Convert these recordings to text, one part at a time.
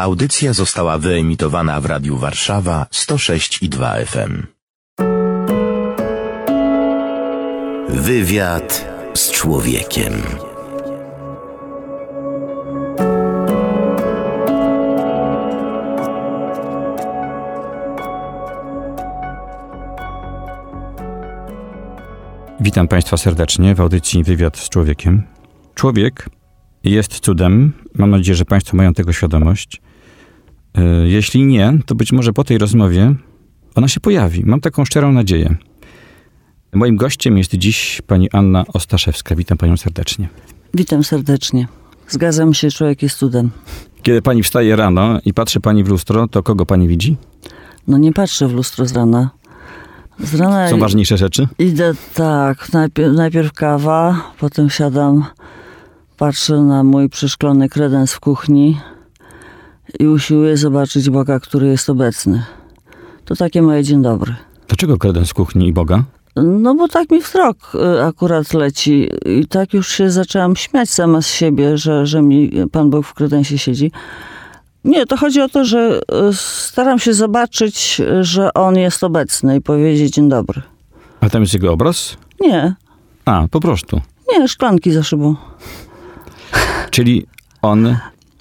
Audycja została wyemitowana w Radiu Warszawa 106 i 2 FM. Wywiad z człowiekiem. Witam Państwa serdecznie w audycji Wywiad z Człowiekiem. Człowiek jest cudem. Mam nadzieję, że Państwo mają tego świadomość. E, Jeśli nie, to być może po tej rozmowie ona się pojawi. Mam taką szczerą nadzieję. Moim gościem jest dziś pani Anna Ostaszewska. Witam Panią serdecznie. Witam serdecznie. Zgadzam się, człowiek jest cudem. Kiedy Pani wstaje rano i patrzy Pani w lustro, to kogo Pani widzi? No nie patrzę w lustro z rana. Z rana Są ważniejsze rzeczy? idę tak, najpierw, najpierw kawa, potem siadam, patrzę na mój przeszklony kredens w kuchni i usiłuję zobaczyć Boga, który jest obecny. To takie moje dzień dobry. Dlaczego kredens kuchni i Boga? No bo tak mi wzrok y, akurat leci i tak już się zaczęłam śmiać sama z siebie, że, że mi Pan Bóg w kredensie siedzi. Nie, to chodzi o to, że y, staram się zobaczyć, że On jest obecny i powiedzieć dzień dobry. A tam jest jego obraz? Nie, A, po prostu. nie, szklanki za szybą. Czyli on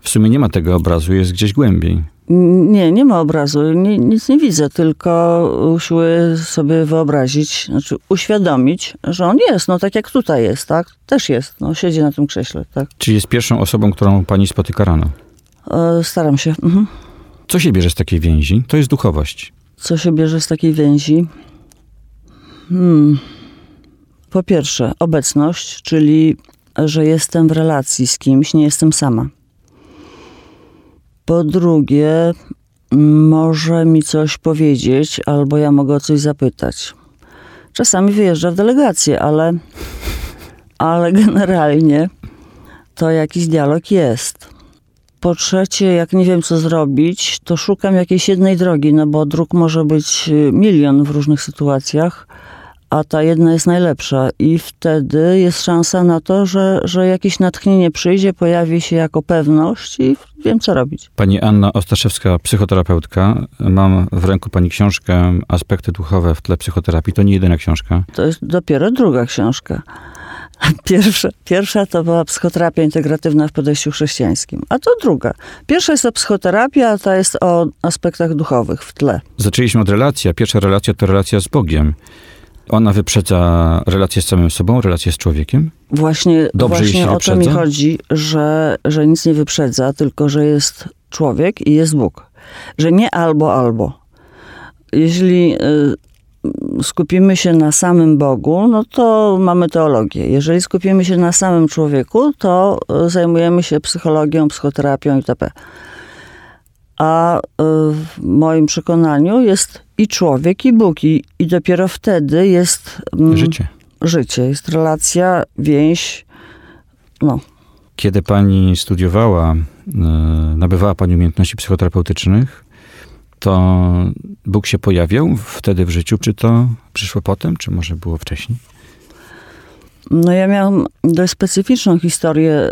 w sumie nie ma tego obrazu, jest gdzieś głębiej. Nie, nie ma obrazu, nie, nic nie widzę, tylko usiłuję sobie wyobrazić, znaczy uświadomić, że On jest, no tak jak tutaj jest, tak? Też jest, no siedzi na tym krześle, tak? Czyli jest pierwszą osobą, którą pani spotyka rano. E, Staram się. Mhm. Co się bierze z takiej więzi? To jest duchowość. Co się bierze z takiej więzi? Hmm. Po pierwsze, obecność, czyli że jestem w relacji z kimś, nie jestem sama. Po drugie, może mi coś powiedzieć, albo ja mogę o coś zapytać. Czasami wyjeżdża w delegację, ale, ale generalnie to jakiś dialog jest. Po trzecie, jak nie wiem, co zrobić, to szukam jakiejś jednej drogi, no bo dróg może być milion w różnych sytuacjach, a ta jedna jest najlepsza. I wtedy jest szansa na to, że, że jakieś natchnienie przyjdzie, pojawi się jako pewność i wiem, co robić. Pani Anna Ostaszewska, psychoterapeutka. Mam w ręku pani książkę Aspekty duchowe w tle psychoterapii. To nie jedyna książka. To jest dopiero druga książka. Pierwsza, pierwsza to była psychoterapia integratywna w podejściu chrześcijańskim, a to druga. Pierwsza jest o psychoterapii, a ta jest o aspektach duchowych w tle. Zaczęliśmy od relacji, a pierwsza relacja to relacja z Bogiem. Ona wyprzedza relację z samym sobą, relację z człowiekiem. Właśnie, Dobrze, właśnie o to mi chodzi, że, że nic nie wyprzedza, tylko że jest człowiek i jest Bóg. Że nie albo, albo. Jeśli y, skupimy się na samym Bogu, no to mamy teologię. Jeżeli skupimy się na samym człowieku, to y, zajmujemy się psychologią, psychoterapią itp. A y, w moim przekonaniu jest i człowiek, i Bóg. I, i dopiero wtedy jest mm, Życie. życie, jest relacja, więź. No, Kiedy pani studiowała, e, nabywała pani umiejętności psychoterapeutycznych, to Bóg się pojawiał wtedy w życiu? Czy to przyszło potem, czy może było wcześniej? no ja miałam dość specyficzną historię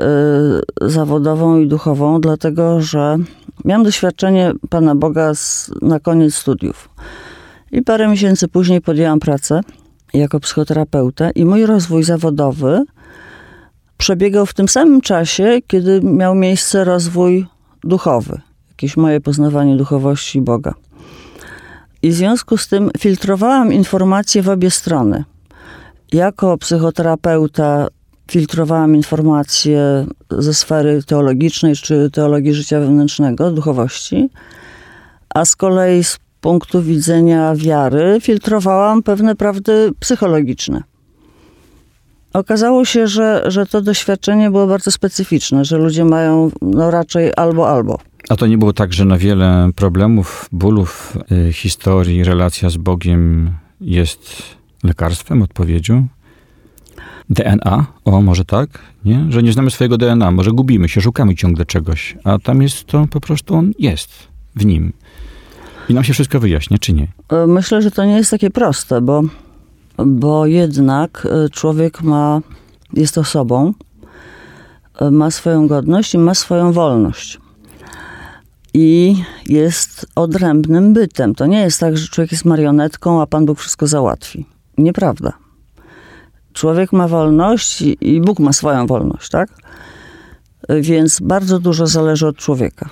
y, zawodową i duchową, dlatego że miałam doświadczenie Pana Boga z, na koniec studiów. I parę miesięcy później podjęłam pracę jako psychoterapeuta i mój rozwój zawodowy przebiegał w tym samym czasie, kiedy miał miejsce rozwój duchowy, jakieś moje poznawanie duchowości Boga. I w związku z tym filtrowałam informacje w obie strony. Jako psychoterapeuta filtrowałam informacje ze sfery teologicznej czy teologii życia wewnętrznego, duchowości, a z kolei z punktu widzenia wiary filtrowałam pewne prawdy psychologiczne. Okazało się, że, że to doświadczenie było bardzo specyficzne, że ludzie mają no, raczej albo albo. A to nie było tak, że na wiele problemów, bólów, y, historii, relacja z Bogiem jest lekarstwem, odpowiedzią? DNA? O, może tak? Nie? Że nie znamy swojego DNA, może gubimy się, szukamy ciągle czegoś, a tam jest to po prostu on jest w nim. I nam się wszystko wyjaśnia, czy nie? E, Myślę, że to nie jest takie proste, bo, bo jednak e, człowiek ma, jest osobą, e, ma swoją godność i ma swoją wolność. i jest odrębnym bytem. To nie jest tak, że człowiek jest marionetką, a Pan Bóg wszystko załatwi. Nieprawda. Człowiek ma wolność i, Bóg ma swoją wolność, tak? Więc bardzo dużo zależy od człowieka.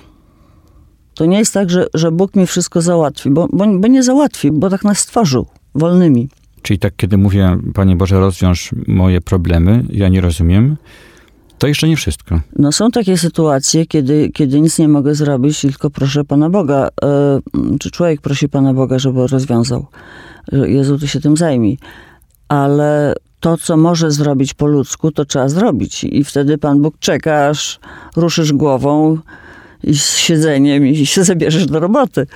To nie jest tak, że, że Bóg mi wszystko załatwi, bo, bo, bo nie załatwi, bo tak nas stworzył wolnymi. Czyli tak, kiedy mówię, Panie Boże, rozwiąż moje problemy, ja nie rozumiem, to jeszcze nie wszystko. No są takie sytuacje, kiedy, kiedy nic nie mogę zrobić, tylko proszę Pana Boga, e, czy człowiek prosi Pana Boga, żeby rozwiązał. Jezu, Ty się tym zajmij. Ale to, co może zrobić po ludzku, to trzeba zrobić. I wtedy Pan Bóg czeka, aż ruszysz głową i z siedzeniem i się zabierzesz do roboty.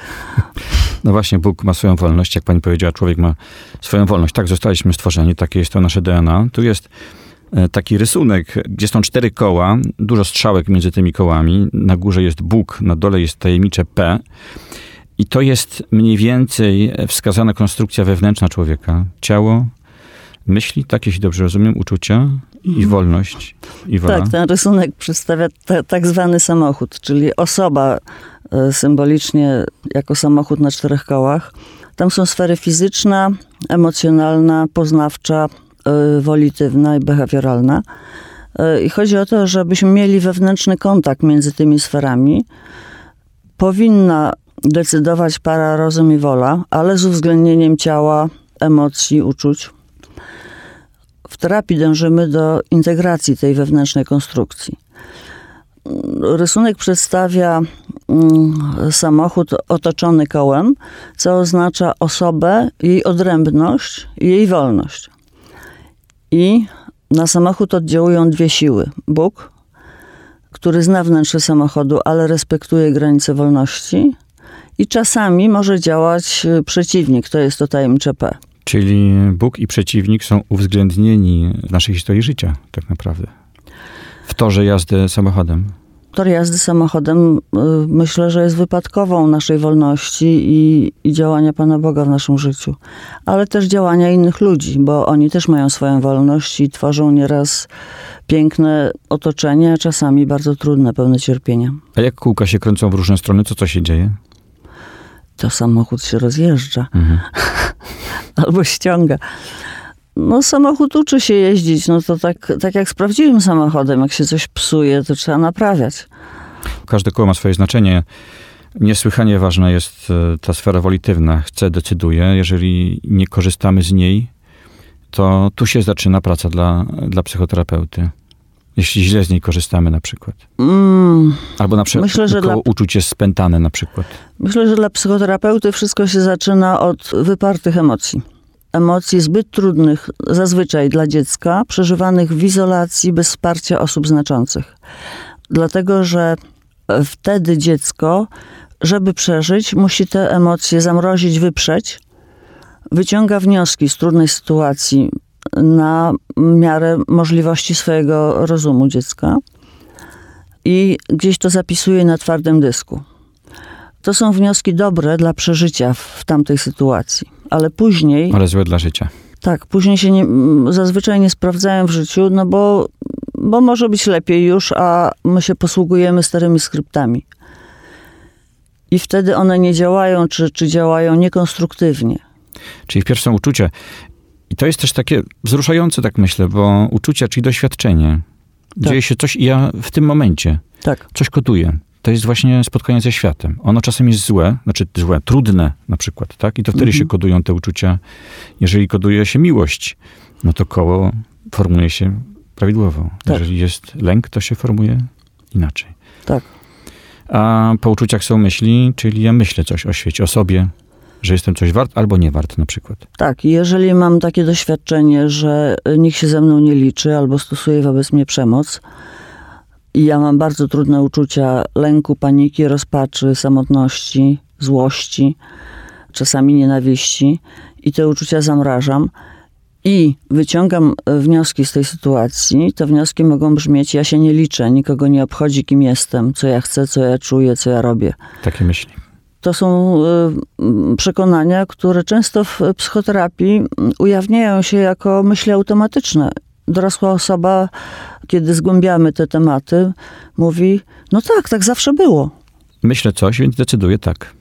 No właśnie, Bóg ma swoją wolność, jak pani powiedziała, człowiek ma swoją wolność. Tak zostaliśmy stworzeni, takie jest to nasze DNA. Tu jest e, taki rysunek, gdzie są cztery koła, dużo strzałek między tymi kołami. Na górze jest Bóg, na dole jest tajemnicze P. I to jest mniej więcej wskazana konstrukcja wewnętrzna człowieka. Ciało, myśli, tak jeśli dobrze rozumiem, uczucia i wolność. I wola. Tak, ten rysunek przedstawia ta, tak zwany samochód, czyli osoba e, symbolicznie jako samochód na czterech kołach. Tam są sfery fizyczna, emocjonalna, poznawcza, e, wolitywna i behawioralna. E, I chodzi o to, żebyśmy mieli wewnętrzny kontakt między tymi sferami. Powinna decydować para rozum i wola, ale z uwzględnieniem ciała, emocji, uczuć. W terapii dążymy do integracji tej wewnętrznej konstrukcji. Rysunek przedstawia mm, samochód otoczony kołem, co oznacza osobę, jej odrębność i jej wolność. I na samochód oddziałują dwie siły. Bóg, który zna wnętrze samochodu, ale respektuje granice wolności, i czasami może działać y, przeciwnik, to jest to tajemnicze P. Czyli Bóg i przeciwnik są uwzględnieni w naszej historii życia, tak naprawdę. W torze jazdy samochodem. Tor jazdy samochodem y, myślę, że jest wypadkową naszej wolności i, i, działania Pana Boga w naszym życiu, ale też działania innych ludzi, bo oni też mają swoją wolność i tworzą nieraz piękne otoczenie, a czasami bardzo trudne, pełne cierpienia. A jak kółka się kręcą w różne strony, to co się dzieje? To samochód się rozjeżdża. Mhm. albo ściąga. No samochód uczy się jeździć, no to tak, tak jak z prawdziwym samochodem, jak się coś psuje, to trzeba naprawiać. Każde koło ma swoje znaczenie. Niesłychanie ważna jest e, ta sfera wolitywna. Chcę, decyduję. Jeżeli nie korzystamy z niej, to tu się zaczyna praca dla, dla psychoterapeuty. Jeśli źle z niej korzystamy na przykład. Mm, Albo na przykład myślę, że dla, uczucie jest spętane na przykład. Myślę, że dla psychoterapeuty wszystko się zaczyna od wypartych emocji. Emocji zbyt trudnych zazwyczaj dla dziecka, przeżywanych w izolacji bez wsparcia osób znaczących. Dlatego, że wtedy dziecko, żeby przeżyć, musi te emocje zamrozić, wyprzeć, wyciąga wnioski z trudnej sytuacji, na miarę możliwości swojego rozumu dziecka i gdzieś to zapisuje na twardym dysku. To są wnioski dobre dla przeżycia w tamtej sytuacji, ale później. Ale złe dla życia. Tak, później się nie, zazwyczaj nie sprawdzają w życiu, no bo, bo może być lepiej już, a my się posługujemy starymi skryptami. I wtedy one nie działają, czy, czy działają niekonstruktywnie. Czyli wpierw są uczucia. I to jest też takie wzruszające, tak myślę, bo uczucia, czyli doświadczenie. Tak. Dzieje się coś i ja w tym momencie tak. coś koduję. To jest właśnie spotkanie ze światem. Ono czasem jest złe, znaczy złe, trudne na przykład, tak? I to wtedy mhm. się kodują te uczucia. Jeżeli koduje się miłość, no to koło formuje się prawidłowo. Tak. Jeżeli jest lęk, to się formuje inaczej. Tak. A po uczuciach są myśli, czyli ja myślę coś o świecie, o sobie, że jestem coś wart albo nie wart na przykład. Tak, jeżeli mam takie doświadczenie, że nikt się ze mną nie liczy albo stosuje wobec mnie przemoc i ja mam bardzo trudne uczucia lęku, paniki, rozpaczy, samotności, złości, czasami nienawiści i te uczucia zamrażam i wyciągam wnioski z tej sytuacji, te wnioski mogą brzmieć: Ja się nie liczę, nikogo nie obchodzi, kim jestem, co ja chcę, co ja czuję, co ja robię. Takie myśli to są y, przekonania, które często w psychoterapii ujawniają się jako myśli automatyczne. Dorosła osoba, kiedy zgłębiamy te tematy, mówi: No tak, tak zawsze było. myślę coś, więc decyduję tak.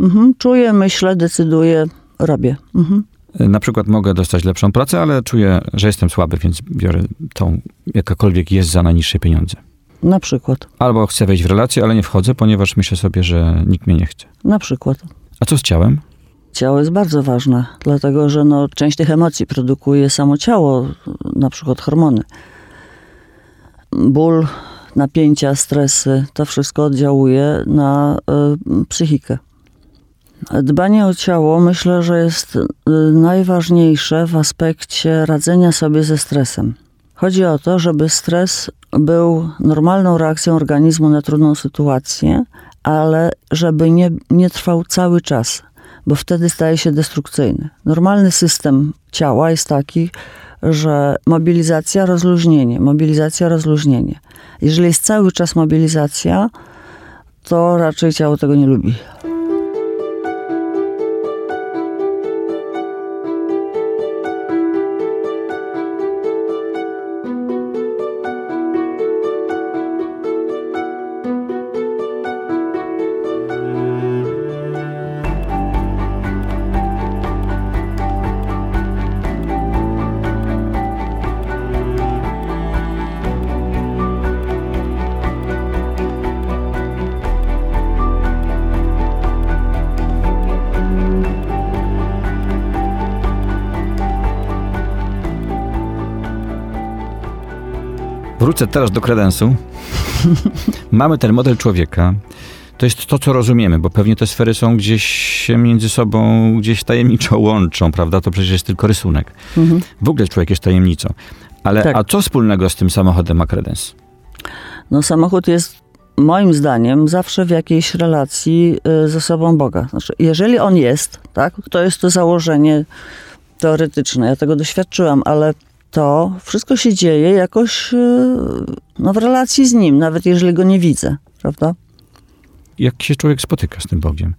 Mhm. Czuję, myślę, decyduję, robię. Mhm. Na przykład mogę dostać lepszą pracę, ale czuję, że jestem słaby, więc biorę tą, jakakolwiek jest za najniższe pieniądze. Na przykład. Albo chcę wejść w relację, ale nie wchodzę, ponieważ myślę sobie, że nikt mnie nie chce. Na przykład. A co z ciałem? Ciało jest bardzo ważne, dlatego że no, część tych emocji produkuje samo ciało, na przykład hormony. Ból, napięcia, stresy, to wszystko oddziałuje na y, psychikę. Dbanie o ciało myślę, że jest y, najważniejsze w aspekcie radzenia sobie ze stresem. Chodzi o to, żeby stres był normalną reakcją organizmu na trudną sytuację, ale żeby nie, nie trwał cały czas, bo wtedy staje się destrukcyjny. Normalny system ciała jest taki, że mobilizacja, rozluźnienie, mobilizacja, rozluźnienie. Jeżeli jest cały czas mobilizacja, to raczej ciało tego nie lubi. Wrócę teraz do kredensu. Mamy ten model człowieka. To jest to, co rozumiemy, bo pewnie te sfery są gdzieś się między sobą gdzieś tajemniczo łączą, prawda? To przecież jest tylko rysunek. Mhm. W ogóle człowiek jest tajemnicą. Ale Tak. a co wspólnego z tym samochodem ma kredens? No samochód jest moim zdaniem zawsze w jakiejś relacji y, ze sobą Boga. Znaczy, jeżeli on jest, tak, to jest to założenie teoretyczne. Ja tego doświadczyłam, ale to wszystko się dzieje jakoś y, no, w relacji z nim, nawet jeżeli go nie widzę, prawda? Jak się człowiek spotyka z tym Bogiem?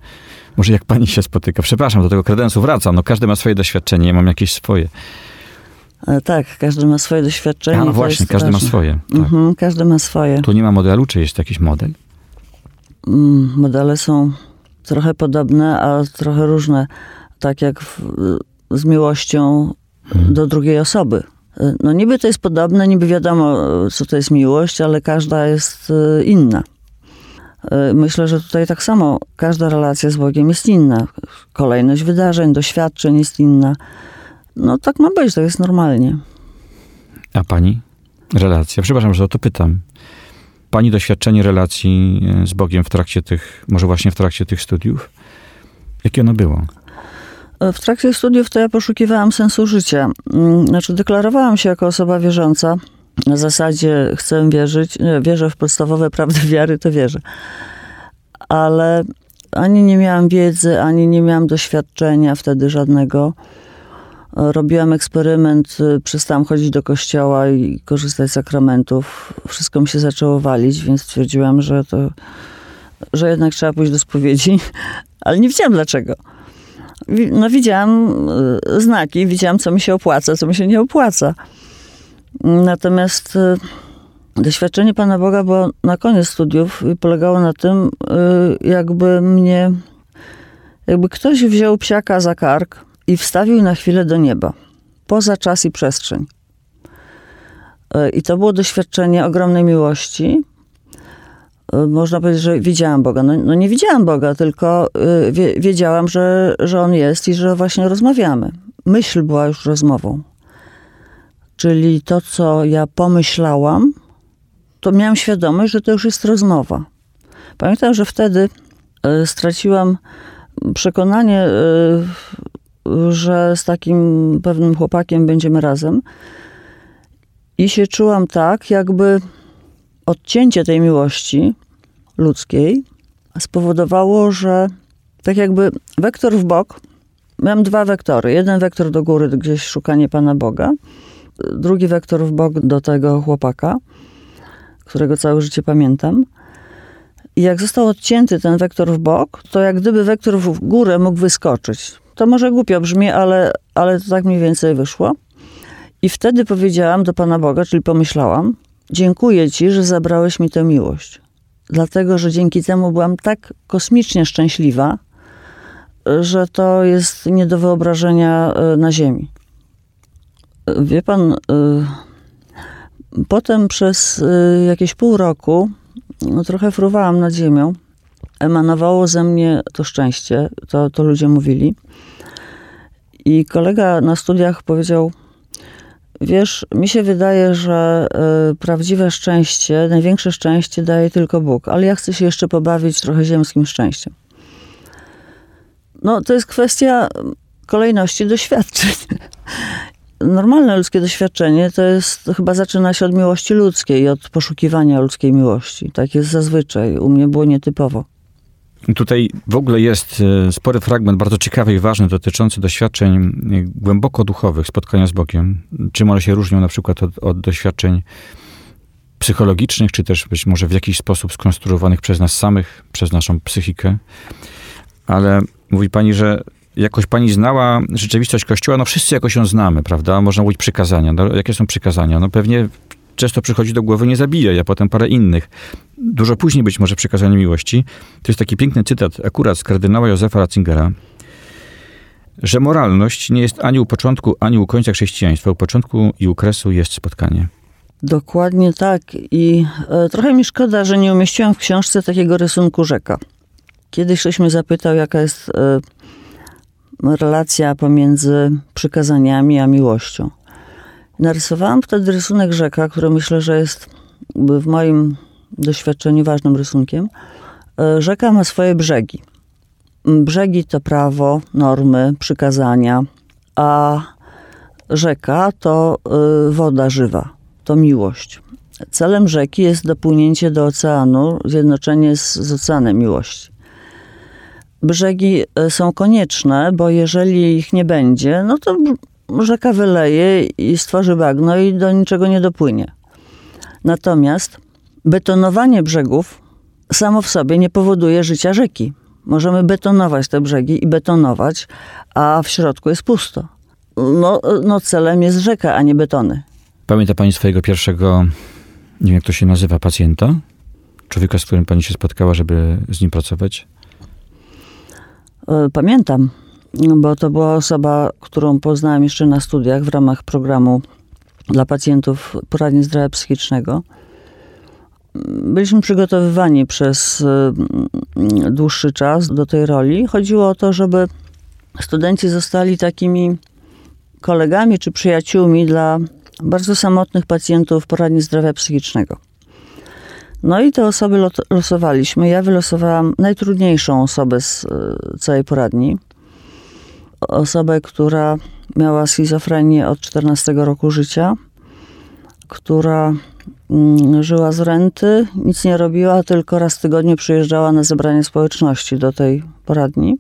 Może jak pani się spotyka? Przepraszam, do tego kredensu wracam. No każdy ma swoje doświadczenie, ja mam jakieś swoje. Ale tak, każdy ma swoje doświadczenie. A no właśnie, każdy ma ważne. swoje. Tak. Mhm, każdy ma swoje. Tu nie ma modelu, czy jest jakiś model? Mm, modele są trochę podobne, a trochę różne. Tak jak w, z miłością Hmm. do drugiej osoby. No niby to jest podobne, niby wiadomo, co to jest miłość, ale każda jest y, inna. Y, Myślę, że tutaj tak samo każda relacja z Bogiem jest inna. Kolejność wydarzeń, doświadczeń jest inna. No tak ma być, to jest normalnie. A pani? Relacja. Przepraszam, że o to pytam. Pani doświadczenie relacji e, z Bogiem w trakcie tych, może właśnie w trakcie tych studiów? Jakie ono było? W trakcie studiów to ja poszukiwałam sensu życia. Mm, Znaczy, deklarowałam się jako osoba wierząca. Na zasadzie chcę wierzyć, wierzę w podstawowe prawdy wiary, to wierzę. Ale ani nie miałam wiedzy, ani nie miałam doświadczenia wtedy żadnego. Robiłam eksperyment, y, przestałam chodzić do kościoła i korzystać z sakramentów. Wszystko mi się zaczęło walić, więc stwierdziłam, że to, że jednak trzeba pójść do spowiedzi, ale nie wiedziałam dlaczego. No widziałam y, znaki, widziałam co mi się opłaca, co mi się nie opłaca. Natomiast y, doświadczenie Pana Boga było na koniec studiów i polegało na tym, y, jakby mnie, jakby ktoś wziął psiaka za kark i wstawił na chwilę do nieba, poza czas i przestrzeń. I to było doświadczenie ogromnej miłości. Y, Można powiedzieć, że widziałam Boga. No, no nie widziałam Boga, tylko y, wie, wiedziałam, że, że On jest i że właśnie rozmawiamy. Myśl była już rozmową. Czyli to, co ja pomyślałam, to miałam świadomość, że to już jest rozmowa. Pamiętam, że wtedy y, straciłam przekonanie, że z takim pewnym chłopakiem będziemy razem. I się czułam tak, jakby odcięcie tej miłości ludzkiej spowodowało, że tak jakby wektor w bok, miałam dwa wektory. Jeden wektor do góry, gdzieś szukanie Pana Boga, drugi wektor w bok do tego chłopaka, którego całe życie pamiętam. I jak został odcięty ten wektor w bok, to jak gdyby wektor w górę mógł wyskoczyć. To może głupio brzmi, ale, ale to tak mniej więcej wyszło. I wtedy powiedziałam do Pana Boga, czyli pomyślałam, dziękuję Ci, że zabrałeś mi tę miłość. Dlatego że dzięki temu byłam tak kosmicznie szczęśliwa, że to jest nie do wyobrażenia e, na Ziemi. Wie pan, e, potem przez e, jakieś pół roku no, trochę fruwałam nad ziemią. Emanowało ze mnie to szczęście, to, to ludzie mówili. I kolega na studiach powiedział: Wiesz, mi się wydaje, że y, prawdziwe szczęście, największe szczęście daje tylko Bóg, ale ja chcę się jeszcze pobawić trochę ziemskim szczęściem. No, to jest kwestia kolejności doświadczeń. Normalne ludzkie doświadczenie to jest, chyba zaczyna się od miłości ludzkiej, od poszukiwania ludzkiej miłości. Tak jest zazwyczaj. U mnie było nietypowo. Tutaj w ogóle jest e, spory fragment, bardzo ciekawy i ważny, dotyczący doświadczeń e, głęboko duchowych, spotkania z Bogiem. Czym one się różnią na przykład od, od doświadczeń psychologicznych, czy też być może w jakiś sposób skonstruowanych przez nas samych, przez naszą psychikę. Ale mówi pani, że jakoś pani znała rzeczywistość Kościoła, no wszyscy jakoś ją znamy, prawda? Można mówić przykazania. No, jakie są przykazania? No pewnie często przychodzi do głowy nie zabijaj, a potem parę innych. Dużo później być może przykazanie miłości. To jest taki piękny cytat akurat z kardynała Józefa Ratzingera, że moralność nie jest ani u początku, ani u końca chrześcijaństwa. U początku i u kresu jest spotkanie. Dokładnie tak. I e, trochę mi szkoda, że nie umieściłam w książce takiego rysunku rzeka. Kiedyś mnie zapytał, jaka jest e, relacja pomiędzy przykazaniami a miłością. Narysowałam wtedy rysunek rzeka, który myślę, że jest w moim doświadczeniu ważnym rysunkiem. E, rzeka ma swoje brzegi. Brzegi to prawo, normy, przykazania, a rzeka to e, woda żywa, to miłość. Celem rzeki jest dopłynięcie do oceanu, zjednoczenie z, z oceanem miłości. Brzegi e, są konieczne, bo jeżeli ich nie będzie, no to rzeka wyleje i stworzy bagno i do niczego nie dopłynie. Natomiast betonowanie brzegów samo w sobie nie powoduje życia rzeki. Możemy betonować te brzegi i betonować, a w środku jest pusto. No, no celem jest rzeka, a nie betony. Pamięta pani swojego pierwszego, nie wiem jak to się nazywa, pacjenta? Człowieka, z którym pani się spotkała, żeby z nim pracować? E, pamiętam, bo to była osoba, którą poznałem jeszcze na studiach w ramach programu dla pacjentów poradni zdrowia psychicznego byliśmy przygotowywani przez y, dłuższy czas do tej roli. Chodziło o to, żeby studenci zostali takimi kolegami czy przyjaciółmi dla bardzo samotnych pacjentów poradni zdrowia psychicznego. No i te osoby losowaliśmy. Ja wylosowałam najtrudniejszą osobę z y, całej poradni. Osobę, która miała schizofrenię od 14 roku życia, która Mm, żyła z renty, nic nie robiła, tylko raz w tygodniu przyjeżdżała na zebranie społeczności do tej poradni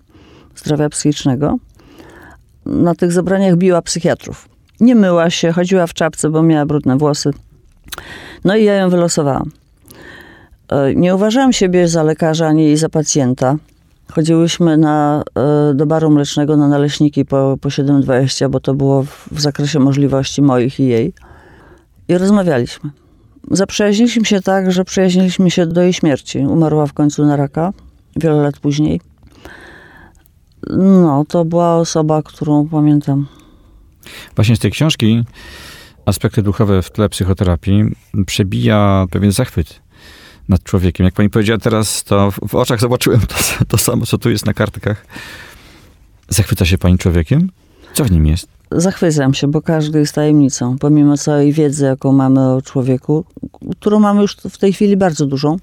zdrowia psychicznego. Na tych zebraniach biła psychiatrów. Nie myła się, chodziła w czapce, bo miała brudne włosy. No i ja ją wylosowałam. E, nie uważałam siebie za lekarza ani za pacjenta. Chodziłyśmy na, e, do baru mlecznego na naleśniki po, po 7,20, bo to było w, w zakresie możliwości moich i jej. I rozmawialiśmy. Zaprzyjaźniliśmy się tak, że przyjaźniliśmy się do jej śmierci. Umarła w końcu na raka, wiele lat później. No, to była osoba, którą pamiętam. Właśnie z tej książki aspekty duchowe w tle psychoterapii przebija pewien zachwyt nad człowiekiem. Jak pani powiedziała teraz, to w oczach zobaczyłem to, to samo, co tu jest na kartkach. Zachwyca się pani człowiekiem? Co w nim jest? zachwycam się, bo każdy jest tajemnicą, pomimo całej wiedzy, jaką mamy o człowieku, którą mamy już w tej chwili bardzo dużą.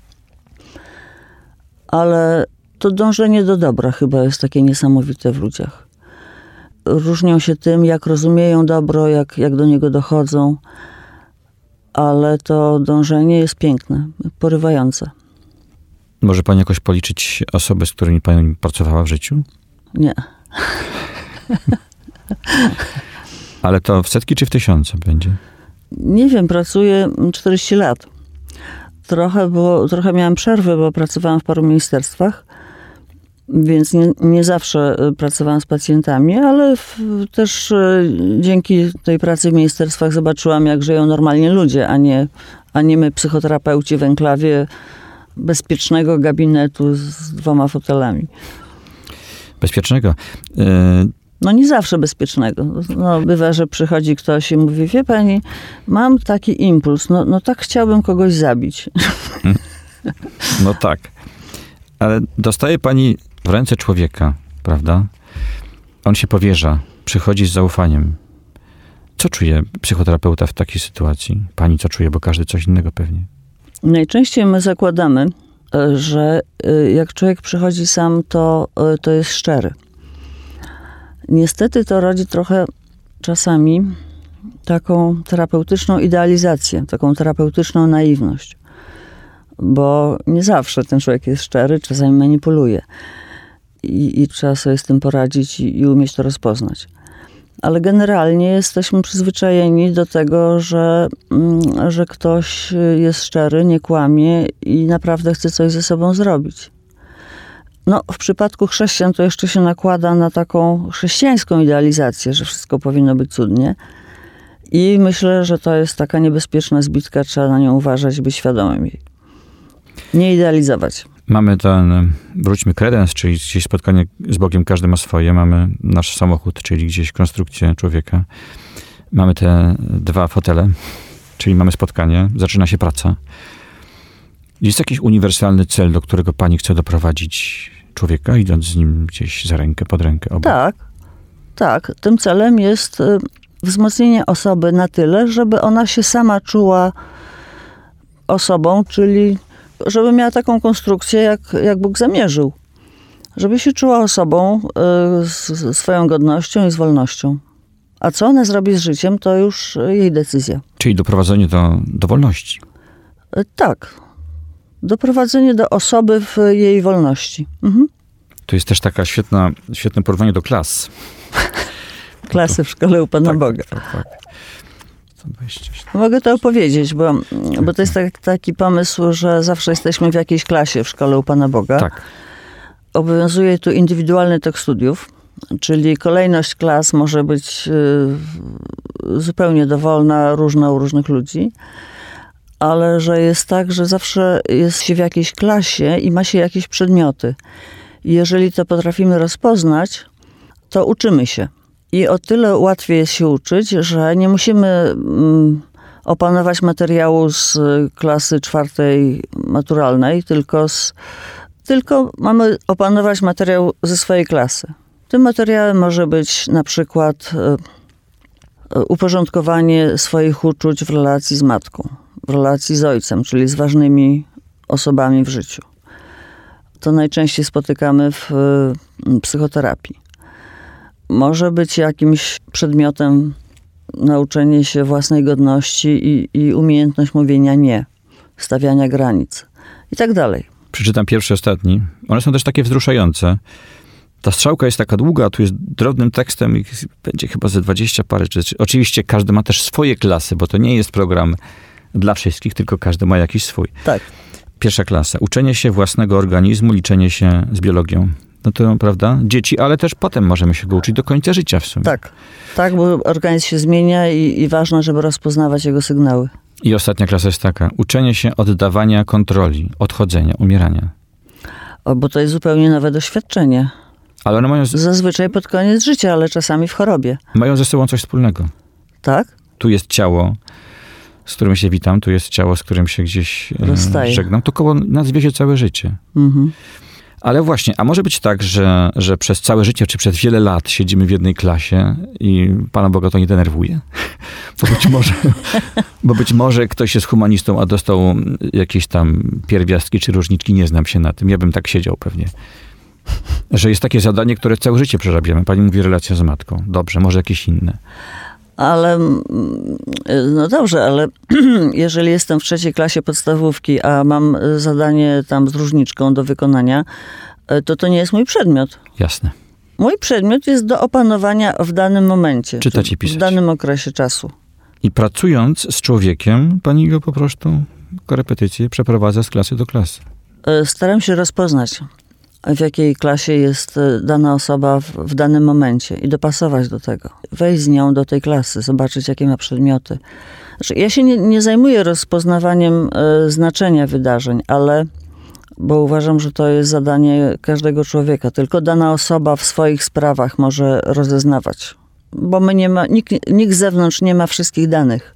Ale to dążenie do dobra chyba jest takie niesamowite w ludziach. Różnią się tym, jak rozumieją dobro, jak, jak do niego dochodzą, ale to dążenie jest piękne, porywające. Może pani jakoś policzyć osoby, z którymi pani pracowała w życiu? Nie. Ale to w setki czy w tysiące będzie? Nie wiem, pracuję 40 lat. Trochę, było, trochę miałam przerwy, bo pracowałam w paru ministerstwach, więc nie, nie zawsze e, pracowałam z pacjentami, ale w, też e, dzięki tej pracy w ministerstwach zobaczyłam, jak żyją normalnie ludzie, a nie, a nie my, psychoterapeuci w enklawie bezpiecznego gabinetu z dwoma fotelami. Bezpiecznego. E, No nie zawsze bezpiecznego. No, bywa, że przychodzi ktoś i mówi, wie pani, mam taki impuls, no, no tak chciałbym kogoś zabić. No tak. Ale dostaje pani w ręce człowieka, prawda? On się powierza, przychodzi z zaufaniem. Co czuje psychoterapeuta w takiej sytuacji? Pani co czuje, bo każdy coś innego pewnie. Najczęściej my zakładamy, e, że e, jak człowiek przychodzi sam, to, e, to jest szczery. Niestety to rodzi trochę czasami taką terapeutyczną idealizację, taką terapeutyczną naiwność. Bo nie zawsze ten człowiek jest szczery, czasami manipuluje. I, i trzeba sobie z tym poradzić i, i umieć to rozpoznać. Ale generalnie jesteśmy przyzwyczajeni do tego, że, mm, że ktoś jest szczery, nie kłamie i naprawdę chce coś ze sobą zrobić. No, w przypadku chrześcijan to jeszcze się nakłada na taką chrześcijańską idealizację, że wszystko powinno być cudnie. I myślę, że to jest taka niebezpieczna zbitka, trzeba na nią uważać, być świadomym jej. Nie idealizować. Mamy ten, wróćmy kredens, czyli gdzieś spotkanie z Bogiem, każdy ma swoje. Mamy nasz samochód, czyli gdzieś konstrukcję człowieka. Mamy te dwa fotele, czyli mamy spotkanie, zaczyna się praca. Jest jakiś uniwersalny cel, do którego pani chce doprowadzić człowieka, idąc z nim gdzieś za rękę, pod rękę obok. Tak, tak. Tym celem jest y, wzmocnienie osoby na tyle, żeby ona się sama czuła osobą, czyli żeby miała taką konstrukcję, jak, jak Bóg zamierzył. Żeby się czuła osobą y, z, swoją godnością i z wolnością. A co ona zrobi z życiem, to już jej decyzja. Czyli doprowadzenie do, do wolności. Y, Tak. Doprowadzenie do osoby w jej wolności. Mhm. To jest też taka świetna, świetne porównanie do klas. Klasy w szkole u Pana tak, Boga. Tak, tak. 127. Mogę to opowiedzieć, bo, bo to jest tak, taki pomysł, że zawsze jesteśmy w jakiejś klasie w szkole u Pana Boga. Tak. Obowiązuje tu indywidualny tok studiów, czyli kolejność klas może być y, zupełnie dowolna, różna u różnych ludzi, ale że jest tak, że zawsze jest się w jakiejś klasie i ma się jakieś przedmioty. Jeżeli to potrafimy rozpoznać, to uczymy się. I o tyle łatwiej jest się uczyć, że nie musimy mm, opanować materiału z y, klasy czwartej maturalnej, tylko, z, tylko mamy opanować materiał ze swojej klasy. Tym materiałem może być na przykład y, y, uporządkowanie swoich uczuć w relacji z matką, w relacji z ojcem, czyli z ważnymi osobami w życiu. To najczęściej spotykamy w psychoterapii może być jakimś przedmiotem nauczenie się własnej godności i, i umiejętność mówienia nie, stawiania granic i tak dalej. Przeczytam pierwszy, ostatni. One są też takie wzruszające. Ta strzałka jest taka długa, tu jest drobnym tekstem, ich będzie chyba ze 20 parę rzeczy. Oczywiście każdy ma też swoje klasy, bo to nie jest program dla wszystkich, tylko każdy ma jakiś swój. Tak. Pierwsza klasa. Uczenie się własnego organizmu, liczenie się z biologią. No to prawda? Dzieci, ale też potem możemy się go uczyć do końca życia w sumie. Tak, tak, bo organizm się zmienia i, i ważne, żeby rozpoznawać jego sygnały. I ostatnia klasa jest taka. Uczenie się oddawania kontroli, odchodzenia, umierania. O, bo to jest zupełnie nowe doświadczenie. Ale one mają, z, Zazwyczaj pod koniec życia, ale czasami w chorobie. mają ze sobą coś wspólnego. Tak? Tu jest ciało, z którym się witam, tu jest ciało, z którym się gdzieś e, Rozstaję. żegnam. To koło nas wiezie całe życie. Mhm. Ale właśnie, a może być tak, że, że przez całe życie, czy przez wiele lat siedzimy w jednej klasie i Pana Boga to nie denerwuje? Bo być może, bo być może ktoś jest humanistą, a dostał jakieś tam pierwiastki czy różniczki, nie znam się na tym. Ja bym tak siedział pewnie. Że jest takie zadanie, które całe życie przerabiamy. Pani mówi relacja z matką. Dobrze, może jakieś inne. Ale, mm, no dobrze, ale jeżeli jestem w trzeciej klasie podstawówki, a mam zadanie tam z różniczką do wykonania, y, to to nie jest mój przedmiot. Jasne. Mój przedmiot jest do opanowania w danym momencie. Czytać czy i pisać. W danym okresie czasu. I pracując z człowiekiem, pani go po prostu korepetycje przeprowadza z klasy do klasy. Y, Staram się rozpoznać, w jakiej klasie jest y, dana osoba w, w danym momencie i dopasować do tego. Wejść z nią do tej klasy, zobaczyć, jakie ma przedmioty. Znaczy, ja się nie, nie zajmuję rozpoznawaniem y, znaczenia wydarzeń, ale bo uważam, że to jest zadanie każdego człowieka. Tylko dana osoba w swoich sprawach może rozeznawać. Bo my nie ma, nikt, nikt z zewnątrz nie ma wszystkich danych.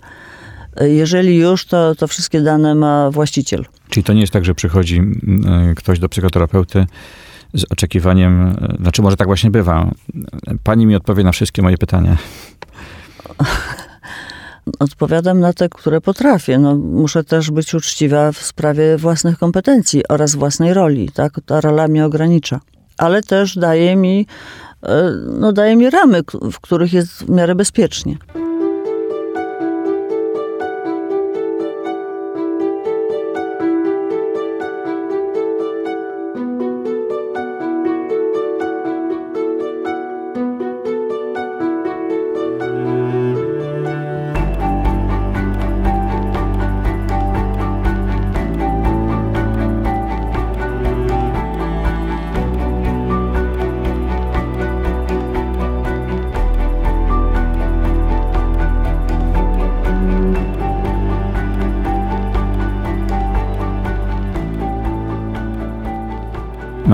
Jeżeli już, to, to wszystkie dane ma właściciel. Czyli to nie jest tak, że przychodzi mm, ktoś do psychoterapeuty z oczekiwaniem, e, znaczy może tak właśnie bywa. Pani mi odpowie na wszystkie moje pytania. Odpowiadam na te, które potrafię. No, muszę też być uczciwa w sprawie własnych kompetencji oraz własnej roli. Tak? Ta rola mnie ogranicza. Ale też daje mi, e, no, daje mi ramy, w których jest w miarę bezpiecznie.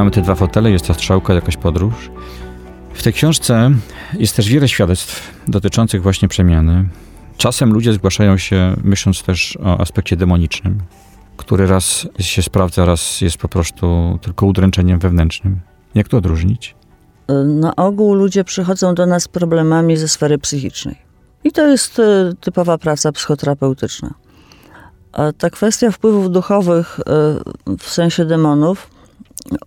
Mamy te dwa fotele, jest ta strzałka, jakaś podróż. W tej książce jest też wiele świadectw dotyczących właśnie przemiany. Czasem ludzie zgłaszają się, myśląc też o aspekcie demonicznym, który raz się sprawdza, raz jest po prostu tylko udręczeniem wewnętrznym. Jak to odróżnić? Na ogół ludzie przychodzą do nas z problemami ze sfery psychicznej. I to jest e, typowa praca psychoterapeutyczna. A ta kwestia wpływów duchowych e, w sensie demonów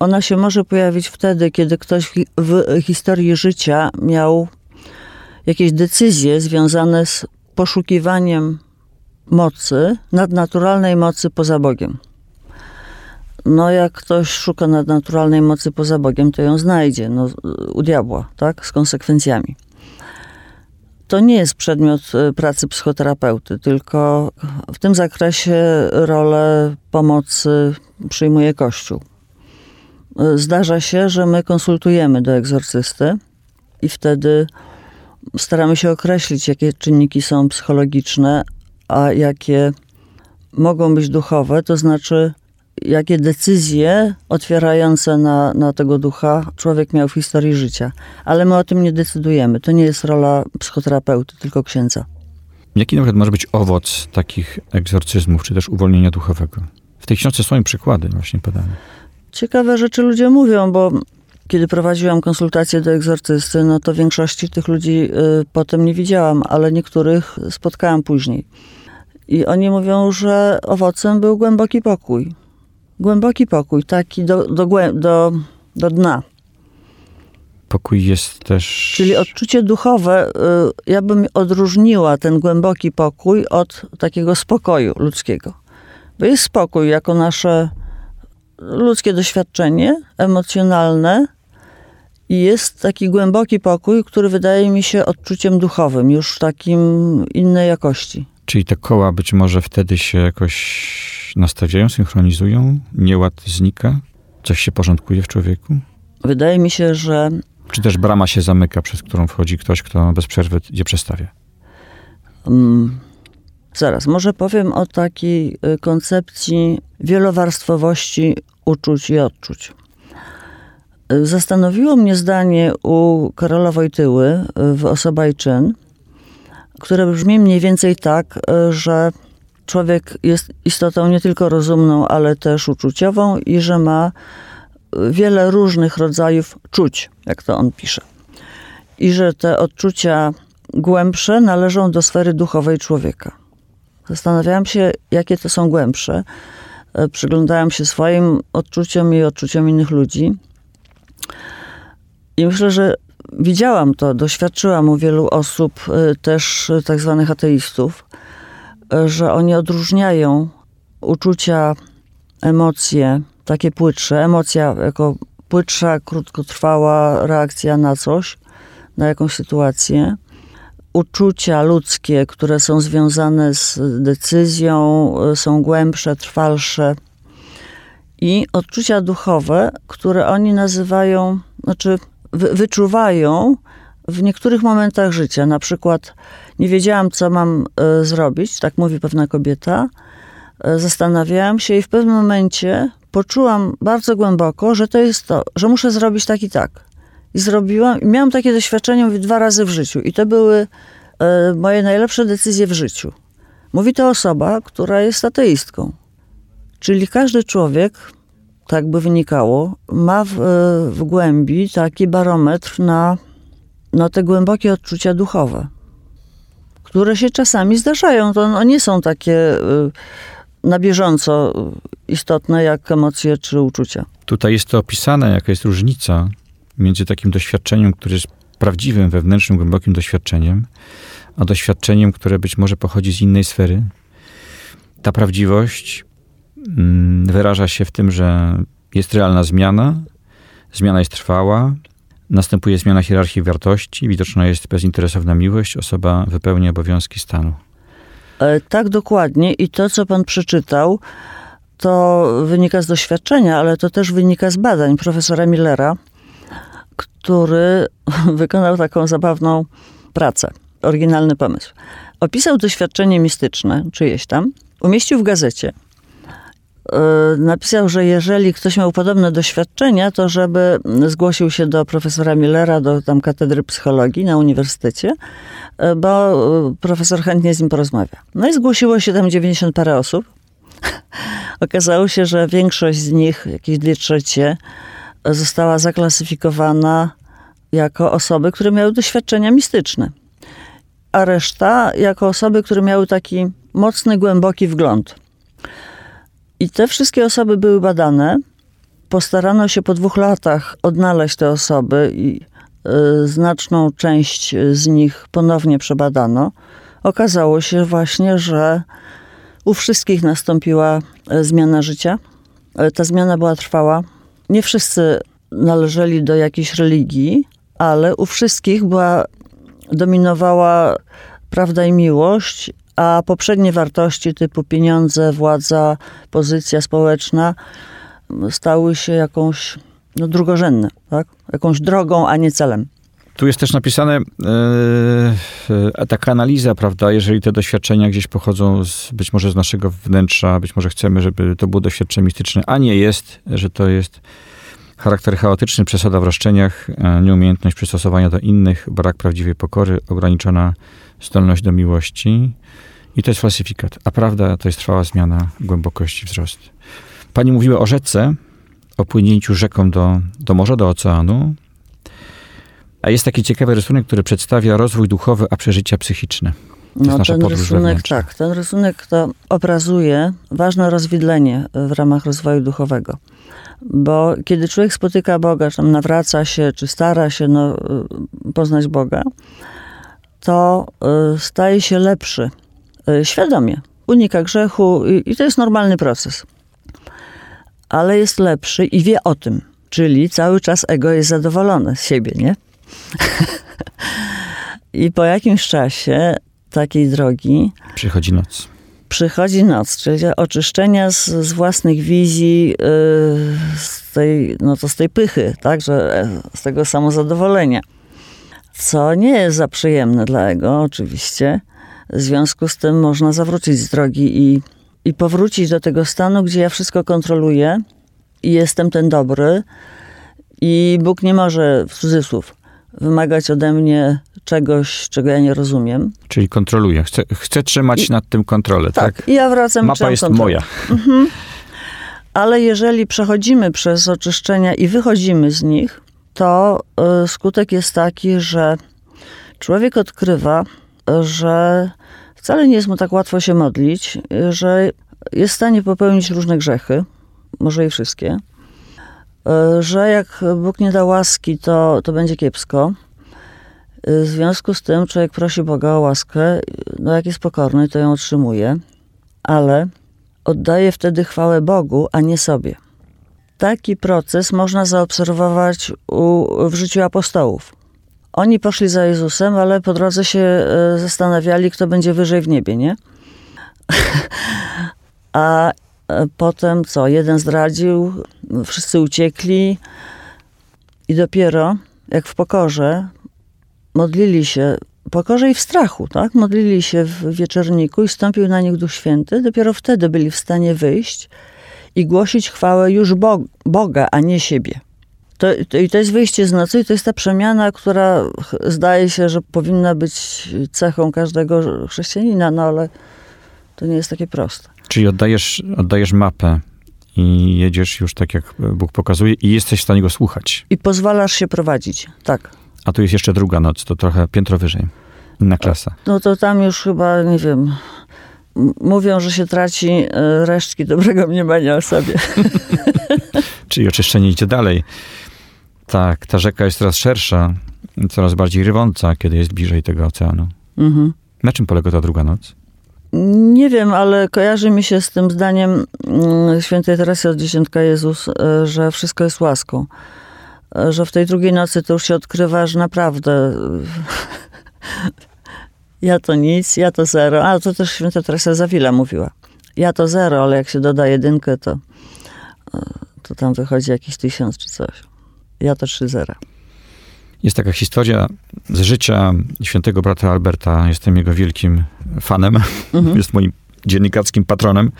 ona się może pojawić wtedy, kiedy ktoś w historii życia miał jakieś decyzje związane z poszukiwaniem mocy, nadnaturalnej mocy poza Bogiem. No, jak ktoś szuka nadnaturalnej mocy poza Bogiem, to ją znajdzie, no, u diabła, tak, z konsekwencjami. To nie jest przedmiot e, pracy psychoterapeuty, tylko w tym zakresie rolę pomocy przyjmuje Kościół. Zdarza się, że my konsultujemy do egzorcysty i wtedy staramy się określić, jakie czynniki są psychologiczne, a jakie mogą być duchowe, to znaczy, jakie decyzje otwierające na, na tego ducha człowiek miał w historii życia. Ale my o tym nie decydujemy. To nie jest rola psychoterapeuty, tylko księdza. Jaki na przykład może być owoc takich egzorcyzmów, czy też uwolnienia duchowego? W tej książce są przykłady właśnie podane ciekawe rzeczy ludzie mówią, bo kiedy prowadziłam konsultacje do egzorcysty, no to większości tych ludzi y, potem nie widziałam, ale niektórych spotkałam później. I oni mówią, że owocem był głęboki pokój. Głęboki pokój, taki do, do, do, do dna. Pokój jest też. Czyli odczucie duchowe, y, ja bym odróżniła ten głęboki pokój od takiego spokoju ludzkiego. Bo jest spokój jako nasze ludzkie doświadczenie emocjonalne i jest taki głęboki pokój, który wydaje mi się odczuciem duchowym, już takim innej jakości. Czyli te koła być może wtedy się jakoś nastawiają, synchronizują, nieład znika, coś się porządkuje w człowieku? Wydaje mi się, że. Czy też brama się zamyka, przez którą wchodzi ktoś, kto bez przerwy je przestawia? Um, zaraz, może powiem o takiej y, koncepcji wielowarstwowości uczuć i odczuć. Zastanowiło mnie zdanie u Karola Wojtyły w Osoba i Czyn, które brzmi mniej więcej tak, że człowiek jest istotą nie tylko rozumną, ale też uczuciową i że ma wiele różnych rodzajów czuć, jak to on pisze. I że te odczucia głębsze należą do sfery duchowej człowieka. Zastanawiałam się, jakie to są głębsze. E, przyglądałam się swoim odczuciom i odczuciom innych ludzi. I myślę, że widziałam to, doświadczyłam u wielu osób, e, też tak zwanych ateistów, e, że oni odróżniają uczucia, emocje, takie płytsze, emocja jako płytsza, krótkotrwała reakcja na coś, na jakąś sytuację, uczucia ludzkie, które są związane z decyzją, e, są głębsze, trwalsze. I odczucia duchowe, które oni nazywają, znaczy wy, wyczuwają w niektórych momentach życia. Na przykład nie wiedziałam, co mam y, zrobić, tak mówi pewna kobieta. Y, zastanawiałam się i w pewnym momencie poczułam bardzo głęboko, że to jest to, że muszę zrobić tak i tak. I zrobiłam, i miałam takie doświadczenie mówię, dwa razy w życiu. I to były e, moje najlepsze decyzje w życiu. Mówi to osoba, która jest ateistką. Czyli każdy człowiek, tak by wynikało, ma w, e, w głębi taki barometr na, na te głębokie odczucia duchowe, które się czasami zdarzają. To no, nie są takie e, na bieżąco istotne jak emocje czy uczucia. Tutaj jest to opisane, jaka jest różnica między takim doświadczeniem, które jest prawdziwym, wewnętrznym, głębokim doświadczeniem, a doświadczeniem, które być może pochodzi z innej sfery. Ta prawdziwość mm, wyraża się w tym, że jest realna zmiana, zmiana jest trwała, następuje zmiana hierarchii wartości, widoczna jest bezinteresowna miłość, osoba wypełnia obowiązki stanu. E, tak dokładnie i to, co pan przeczytał, to wynika z doświadczenia, ale to też wynika z badań profesora Millera, który wykonał taką zabawną pracę, oryginalny pomysł. Opisał doświadczenie mistyczne, czyjeś tam, umieścił w gazecie. E, napisał, że jeżeli ktoś miał podobne doświadczenia, to żeby zgłosił się do profesora Millera, do tam katedry psychologii na uniwersytecie, e, bo e, profesor chętnie z nim porozmawia. No i zgłosiło się tam 90 parę osób. Okazało się, że większość z nich, jakieś dwie trzecie, została zaklasyfikowana jako osoby, które miały doświadczenia mistyczne, a reszta jako osoby, które miały taki mocny, głęboki wgląd. I te wszystkie osoby były badane. Postarano się po dwóch latach odnaleźć te osoby i y, znaczną część z nich ponownie przebadano. Okazało się właśnie, że u wszystkich nastąpiła e, zmiana życia. E, ta zmiana była trwała. Nie wszyscy należeli do jakiejś religii, ale u wszystkich była, dominowała prawda i miłość, a poprzednie wartości typu pieniądze, władza, pozycja społeczna stały się jakąś no, drugorzędne, tak? jakąś drogą, a nie celem. Tu jest też napisane e, taka analiza, prawda, jeżeli te doświadczenia gdzieś pochodzą z, być może z naszego wnętrza, być może chcemy, żeby to było doświadczenie mistyczne, a nie jest, że to jest charakter chaotyczny, przesada w roszczeniach, e, nieumiejętność przystosowania do innych, brak prawdziwej pokory, ograniczona zdolność do miłości i to jest falsyfikat. A prawda to jest trwała zmiana głębokości, wzrost. Pani mówiła o rzece, o płynięciu rzeką do, do morza, do oceanu, a jest taki ciekawy rysunek, który przedstawia rozwój duchowy, a przeżycia psychiczne. To no, ten rysunek, tak, ten rysunek to obrazuje ważne rozwidlenie w ramach rozwoju duchowego. Bo kiedy człowiek spotyka Boga, czy tam nawraca się, czy stara się no, y, poznać Boga, to y, staje się lepszy y, świadomie. Unika grzechu i, i to jest normalny proces. Ale jest lepszy i wie o tym. Czyli cały czas ego jest zadowolone z siebie, nie? I po jakimś czasie takiej drogi. Przychodzi noc. Przychodzi noc, czyli oczyszczenia z, z własnych wizji, yy, z, tej, no to z tej pychy, tak, że e, z tego samozadowolenia. Co nie jest za przyjemne dla ego, oczywiście. W związku z tym można zawrócić z drogi i, i powrócić do tego stanu, gdzie ja wszystko kontroluję i jestem ten dobry. I Bóg nie może, w cudzysłów, wymagać ode mnie czegoś, czego ja nie rozumiem. Czyli kontroluję. Chcę, chcę trzymać I, nad tym kontrolę, tak? Tak, i ja wracam Mapa jest kontrolę. moja. Mhm. Ale jeżeli przechodzimy przez oczyszczenia i wychodzimy z nich, to y, skutek jest taki, że człowiek odkrywa, że wcale nie jest mu tak łatwo się modlić, że jest w stanie popełnić różne grzechy, może i wszystkie, że jak Bóg nie da łaski, to, to będzie kiepsko, w związku z tym człowiek prosi Boga o łaskę, no jak jest pokorny, to ją otrzymuje, ale oddaje wtedy chwałę Bogu, a nie sobie. Taki proces można zaobserwować u, w życiu apostołów. Oni poszli za Jezusem, ale po drodze się e, zastanawiali, kto będzie wyżej w niebie, nie? a e, potem co? Jeden zdradził, wszyscy uciekli i dopiero jak w pokorze modlili się pokorze i w strachu, tak? Modlili się w wieczorniku i stąpił na nich Duch Święty. Dopiero wtedy byli w stanie wyjść i głosić chwałę już Bo Boga, a nie siebie. To, to, I to jest wyjście z nocy i to jest ta przemiana, która zdaje się, że powinna być cechą każdego chrześcijanina, no ale to nie jest takie proste. Czyli oddajesz, oddajesz mapę i jedziesz już tak, jak Bóg pokazuje i jesteś w stanie go słuchać. I pozwalasz się prowadzić, tak. A tu jest jeszcze druga noc, to trochę piętro wyżej. Inna klasa. No to tam już chyba, nie wiem, mówią, że się traci e, resztki dobrego mniemania o sobie. Czyli oczyszczenie idzie dalej. Tak, ta rzeka jest coraz szersza, coraz bardziej rywąca, kiedy jest bliżej tego oceanu. Mhm. Na czym polega ta druga noc? Nie wiem, ale kojarzy mi się z tym zdaniem mm, świętej Teresy od Dziesiątka Jezus, e, że wszystko jest łaską. E, że w tej drugiej nocy to już się odkrywa, że naprawdę ja to nic, ja to zero. A to też święta Teresa Zawila mówiła. Ja to zero, ale jak się doda jedynkę, to, e, to tam wychodzi jakiś tysiąc czy coś. Ja to trzy zera. Jest taka historia z życia świętego brata Alberta. Jestem jego wielkim fanem. Mhm. Jest moim dziennikarskim patronem.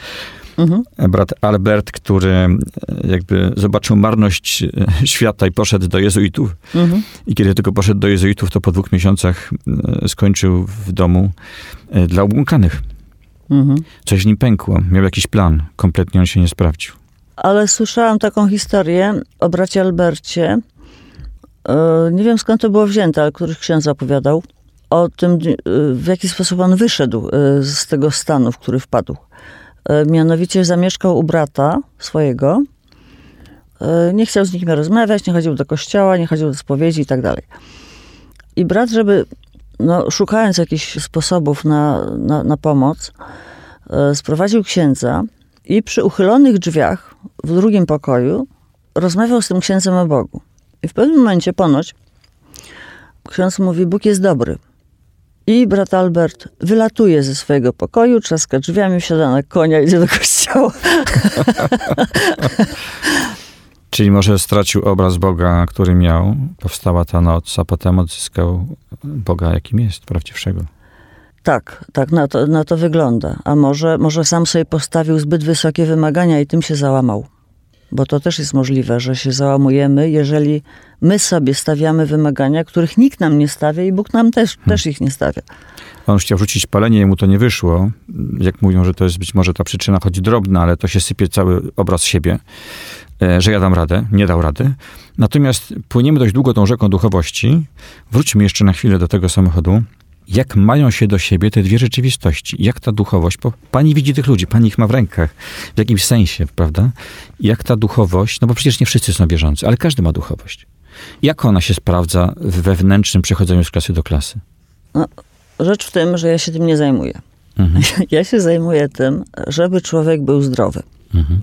Mhm. Brat Albert, który e, jakby zobaczył marność e, świata i poszedł do jezuitów. Mhm. I kiedy tylko poszedł do jezuitów, to po dwóch miesiącach e, skończył w domu dla obłąkanych. Mhm. Coś w nim pękło. Miał jakiś plan. Kompletnie on się nie sprawdził. Ale słyszałam taką historię o bracie Albercie. Nie wiem skąd to było wzięte, ale któryś ksiądz opowiadał o tym, w jaki sposób on wyszedł z tego stanu, w który wpadł. E, mianowicie zamieszkał u brata swojego. E, nie chciał z nikim rozmawiać, nie chodził do kościoła, nie chodził do spowiedzi i tak dalej. I brat, żeby, no, szukając jakichś sposobów na, na, na pomoc, e, sprowadził księdza i przy uchylonych drzwiach w drugim pokoju rozmawiał z tym księdzem o Bogu. I w pewnym momencie ponoć ksiądz mówi, Bóg jest dobry. I brat Albert wylatuje ze swojego pokoju, trzaska drzwiami, wsiada na konia i idzie do kościoła. Czyli może stracił obraz Boga, który miał, powstała ta noc, a potem odzyskał Boga, jakim jest, prawdziwszego. Tak, tak, na to, na to wygląda. A może, może sam sobie postawił zbyt wysokie wymagania i tym się załamał. Bo to też jest możliwe, że się załamujemy, jeżeli my sobie stawiamy wymagania, których nikt nam nie stawia i Bóg nam też, hmm. też ich nie stawia. On chciał rzucić palenie, mu to nie wyszło. Jak mówią, że to jest być może ta przyczyna, choć drobna, ale to się sypie cały obraz siebie, e, że ja dam radę, nie dał rady. Natomiast płyniemy dość długo tą rzeką duchowości. Wróćmy jeszcze na chwilę do tego samochodu jak mają się do siebie te dwie rzeczywistości. Jak ta duchowość, bo pani widzi tych ludzi, pani ich ma w rękach w jakimś sensie, prawda? Jak ta duchowość, no bo przecież nie wszyscy są wierzący, ale każdy ma duchowość. Jak ona się sprawdza w wewnętrznym przechodzeniu z klasy do klasy? No, rzecz w tym, że ja się tym nie zajmuję. Mhm. Ja się zajmuję tym, żeby człowiek był zdrowy. Mhm.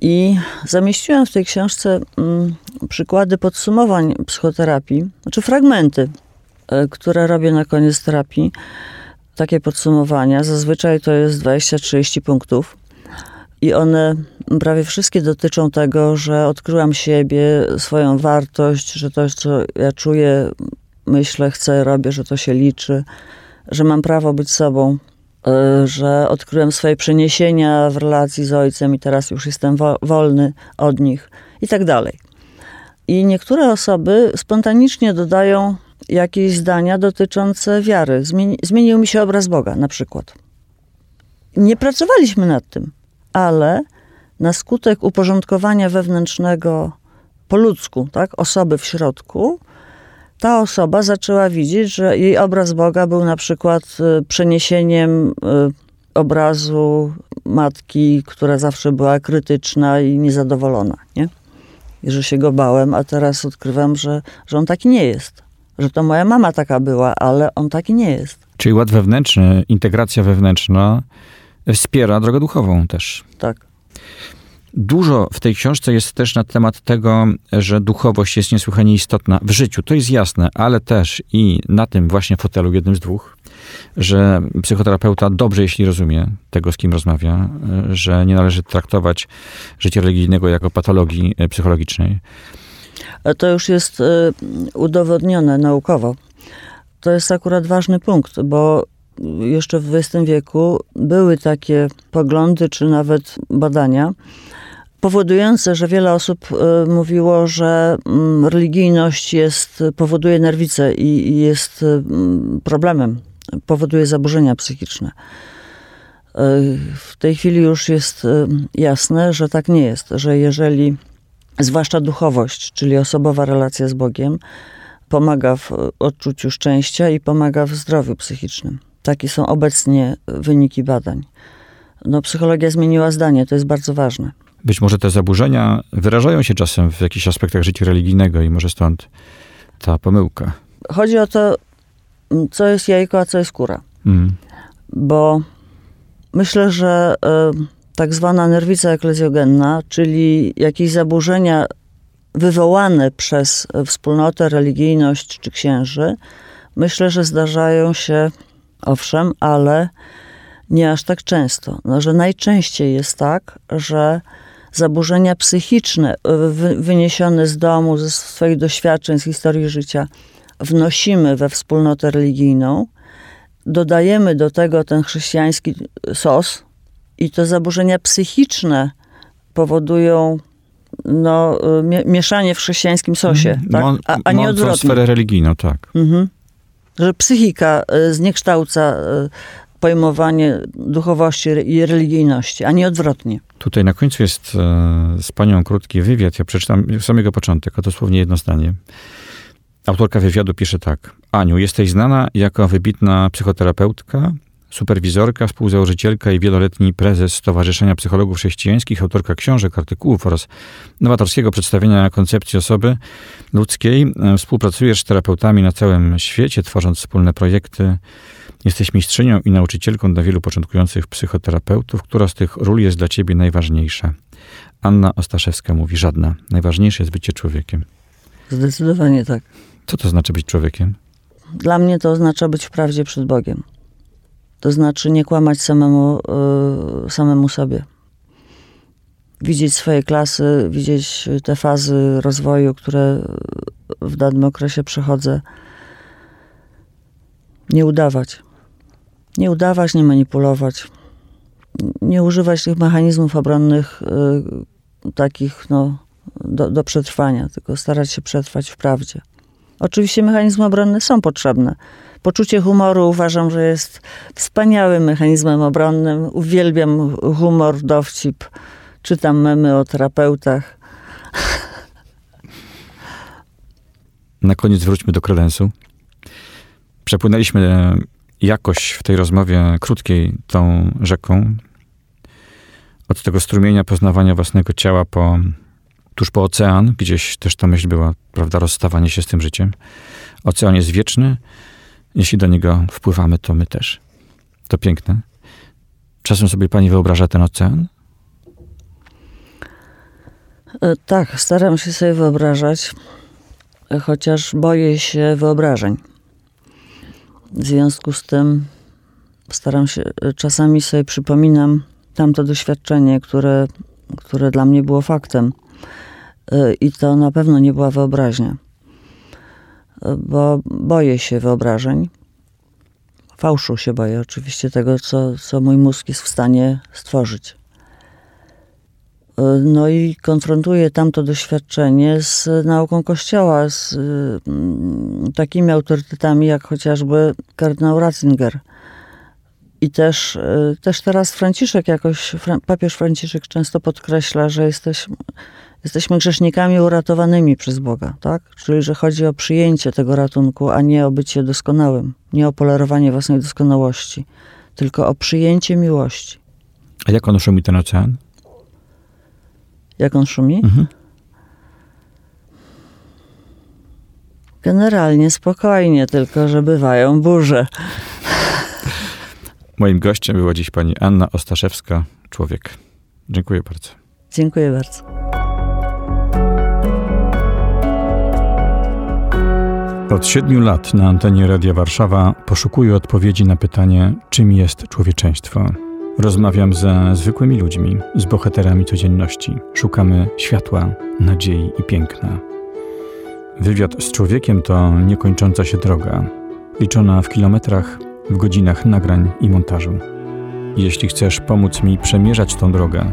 I zamieściłam w tej książce mm, przykłady podsumowań psychoterapii, znaczy fragmenty które robię na koniec terapii, takie podsumowania. Zazwyczaj to jest 20-30 punktów. I one prawie wszystkie dotyczą tego, że odkryłam siebie, swoją wartość, że to, co ja czuję, myślę, chcę, robię, że to się liczy, że mam prawo być sobą, e, że odkryłem swoje przeniesienia w relacji z ojcem i teraz już jestem wolny od nich i tak dalej. I niektóre osoby spontanicznie dodają jakieś zdania dotyczące wiary. Zmieni, zmienił mi się obraz Boga, na przykład. Nie pracowaliśmy nad tym, ale na skutek uporządkowania wewnętrznego po ludzku, tak, osoby w środku, ta osoba zaczęła widzieć, że jej obraz Boga był na przykład y, przeniesieniem y, obrazu matki, która zawsze była krytyczna i niezadowolona, nie? I że się go bałem, a teraz odkrywam, że, że on taki nie jest że to moja mama taka była, ale on taki nie jest. Czyli ład wewnętrzny, integracja wewnętrzna wspiera drogę duchową też. Tak. Dużo w tej książce jest też na temat tego, że duchowość jest niesłychanie istotna w życiu. To jest jasne, ale też i na tym właśnie fotelu, jednym z dwóch, że psychoterapeuta dobrze, jeśli rozumie tego, z kim rozmawia, że nie należy traktować życia religijnego jako patologii psychologicznej, to już jest y, udowodnione naukowo. To jest akurat ważny punkt, bo jeszcze w XX wieku były takie poglądy, czy nawet badania, powodujące, że wiele osób y, mówiło, że mm, religijność jest, powoduje nerwicę i, jest problemem, powoduje zaburzenia psychiczne. W tej chwili już jest jasne, że tak nie jest, że jeżeli zwłaszcza duchowość, czyli osobowa relacja z Bogiem, pomaga w odczuciu szczęścia i pomaga w zdrowiu psychicznym. Takie są obecnie wyniki badań. No, psychologia zmieniła zdanie, to jest bardzo ważne. Być może te zaburzenia wyrażają się czasem w jakichś aspektach życia religijnego i może stąd ta pomyłka. Chodzi o to, co jest jajko, a co jest kura. Mm. Bo myślę, że y, tak zwana nerwica eklezjogenna, czyli jakieś zaburzenia wywołane przez wspólnotę, religijność czy księży, myślę, że zdarzają się, owszem, ale nie aż tak często. No, że najczęściej jest tak, że zaburzenia psychiczne wy, wyniesione z domu, ze swoich doświadczeń, z historii życia, wnosimy we wspólnotę religijną, dodajemy do tego ten chrześcijański sos i te zaburzenia psychiczne powodują no, mieszanie w chrześcijańskim sosie, tak? a, a nie odwrotnie. sferę religijną, tak. Mhm. Że psychika y, zniekształca y, pojmowanie duchowości i religijności, a nie odwrotnie. Tutaj na końcu jest e, z panią krótki wywiad. Ja przeczytam samego początek, a dosłownie jedno zdanie. Autorka wywiadu pisze tak. Aniu, jesteś znana jako wybitna psychoterapeutka, superwizorka, współzałożycielka i wieloletni prezes Stowarzyszenia Psychologów Chrześcijańskich, autorka książek, artykułów oraz nowatorskiego przedstawienia koncepcji osoby ludzkiej. Współpracujesz z terapeutami na całym świecie, tworząc wspólne projekty. Jesteś mistrzynią i nauczycielką dla wielu początkujących psychoterapeutów. Która z tych ról jest dla ciebie najważniejsza? Anna Ostaszewska mówi, żadna. Najważniejsze jest bycie człowiekiem. Zdecydowanie tak. Co to znaczy być człowiekiem? Dla mnie to oznacza być w prawdzie przed Bogiem. To znaczy nie kłamać samemu, yy, samemu sobie. Widzieć swoje klasy, widzieć te fazy rozwoju, które w danym okresie przechodzę. Nie udawać. Nie udawać, nie manipulować. Nie używać tych mechanizmów obronnych yy, takich no, do, do przetrwania, tylko starać się przetrwać w prawdzie. Oczywiście mechanizmy obronne są potrzebne Poczucie humoru uważam, że jest wspaniałym mechanizmem obronnym. Uwielbiam humor, dowcip. Czytam memy o terapeutach. Na koniec wróćmy do kredensu. Przepłynęliśmy jakoś w tej rozmowie krótkiej tą rzeką. Od tego strumienia poznawania własnego ciała po, tuż po ocean, gdzieś też ta myśl była, prawda, rozstawanie się z tym życiem. Ocean jest wieczny, jeśli do niego wpływamy, to my też. To piękne. Czasem sobie pani wyobraża ten ocean? E, tak, staram się sobie wyobrażać, chociaż boję się wyobrażeń. W związku z tym staram się, e, czasami sobie przypominam tamto doświadczenie, które, które dla mnie było faktem. E, I to na pewno nie była wyobraźnia bo boję się wyobrażeń. Fałszu się boję oczywiście tego, co, co mój mózg jest w stanie stworzyć. No i konfrontuję tamto doświadczenie z nauką Kościoła, z mm, takimi autorytetami jak chociażby kardynał Ratzinger. I też, y, też teraz Franciszek jakoś, papież Franciszek często podkreśla, że jesteśmy, jesteśmy grzesznikami uratowanymi przez Boga, tak? Czyli, że chodzi o przyjęcie tego ratunku, a nie o bycie doskonałym, nie o polerowanie własnej doskonałości, tylko o przyjęcie miłości. A jak on szumi ten ocean? Jak on szumi? Mhm. Generalnie spokojnie, tylko że bywają burze. Moim gościem była dziś pani Anna Ostaszewska, człowiek. Dziękuję bardzo. Dziękuję bardzo. Od siedmiu lat na antenie Radia Warszawa poszukuję odpowiedzi na pytanie, czym jest człowieczeństwo. Rozmawiam ze zwykłymi ludźmi, z bohaterami codzienności. Szukamy światła, nadziei i piękna. Wywiad z człowiekiem to niekończąca się droga, liczona w kilometrach w godzinach nagrań i montażu. Jeśli chcesz pomóc mi przemierzać tą drogę,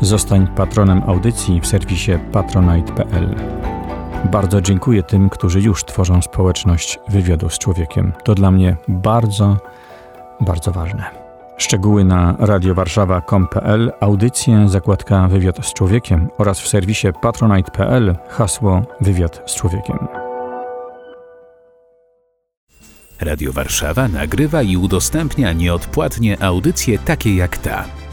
zostań patronem audycji w serwisie patronite.pl. Bardzo dziękuję tym, którzy już tworzą społeczność wywiadu z człowiekiem. To dla mnie bardzo, bardzo ważne. Szczegóły na radiowarszawa.com.pl, audycje, zakładka Wywiad z Człowiekiem oraz w serwisie patronite.pl, hasło Wywiad z Człowiekiem. Radio Warszawa nagrywa i udostępnia nieodpłatnie audycje takie jak ta.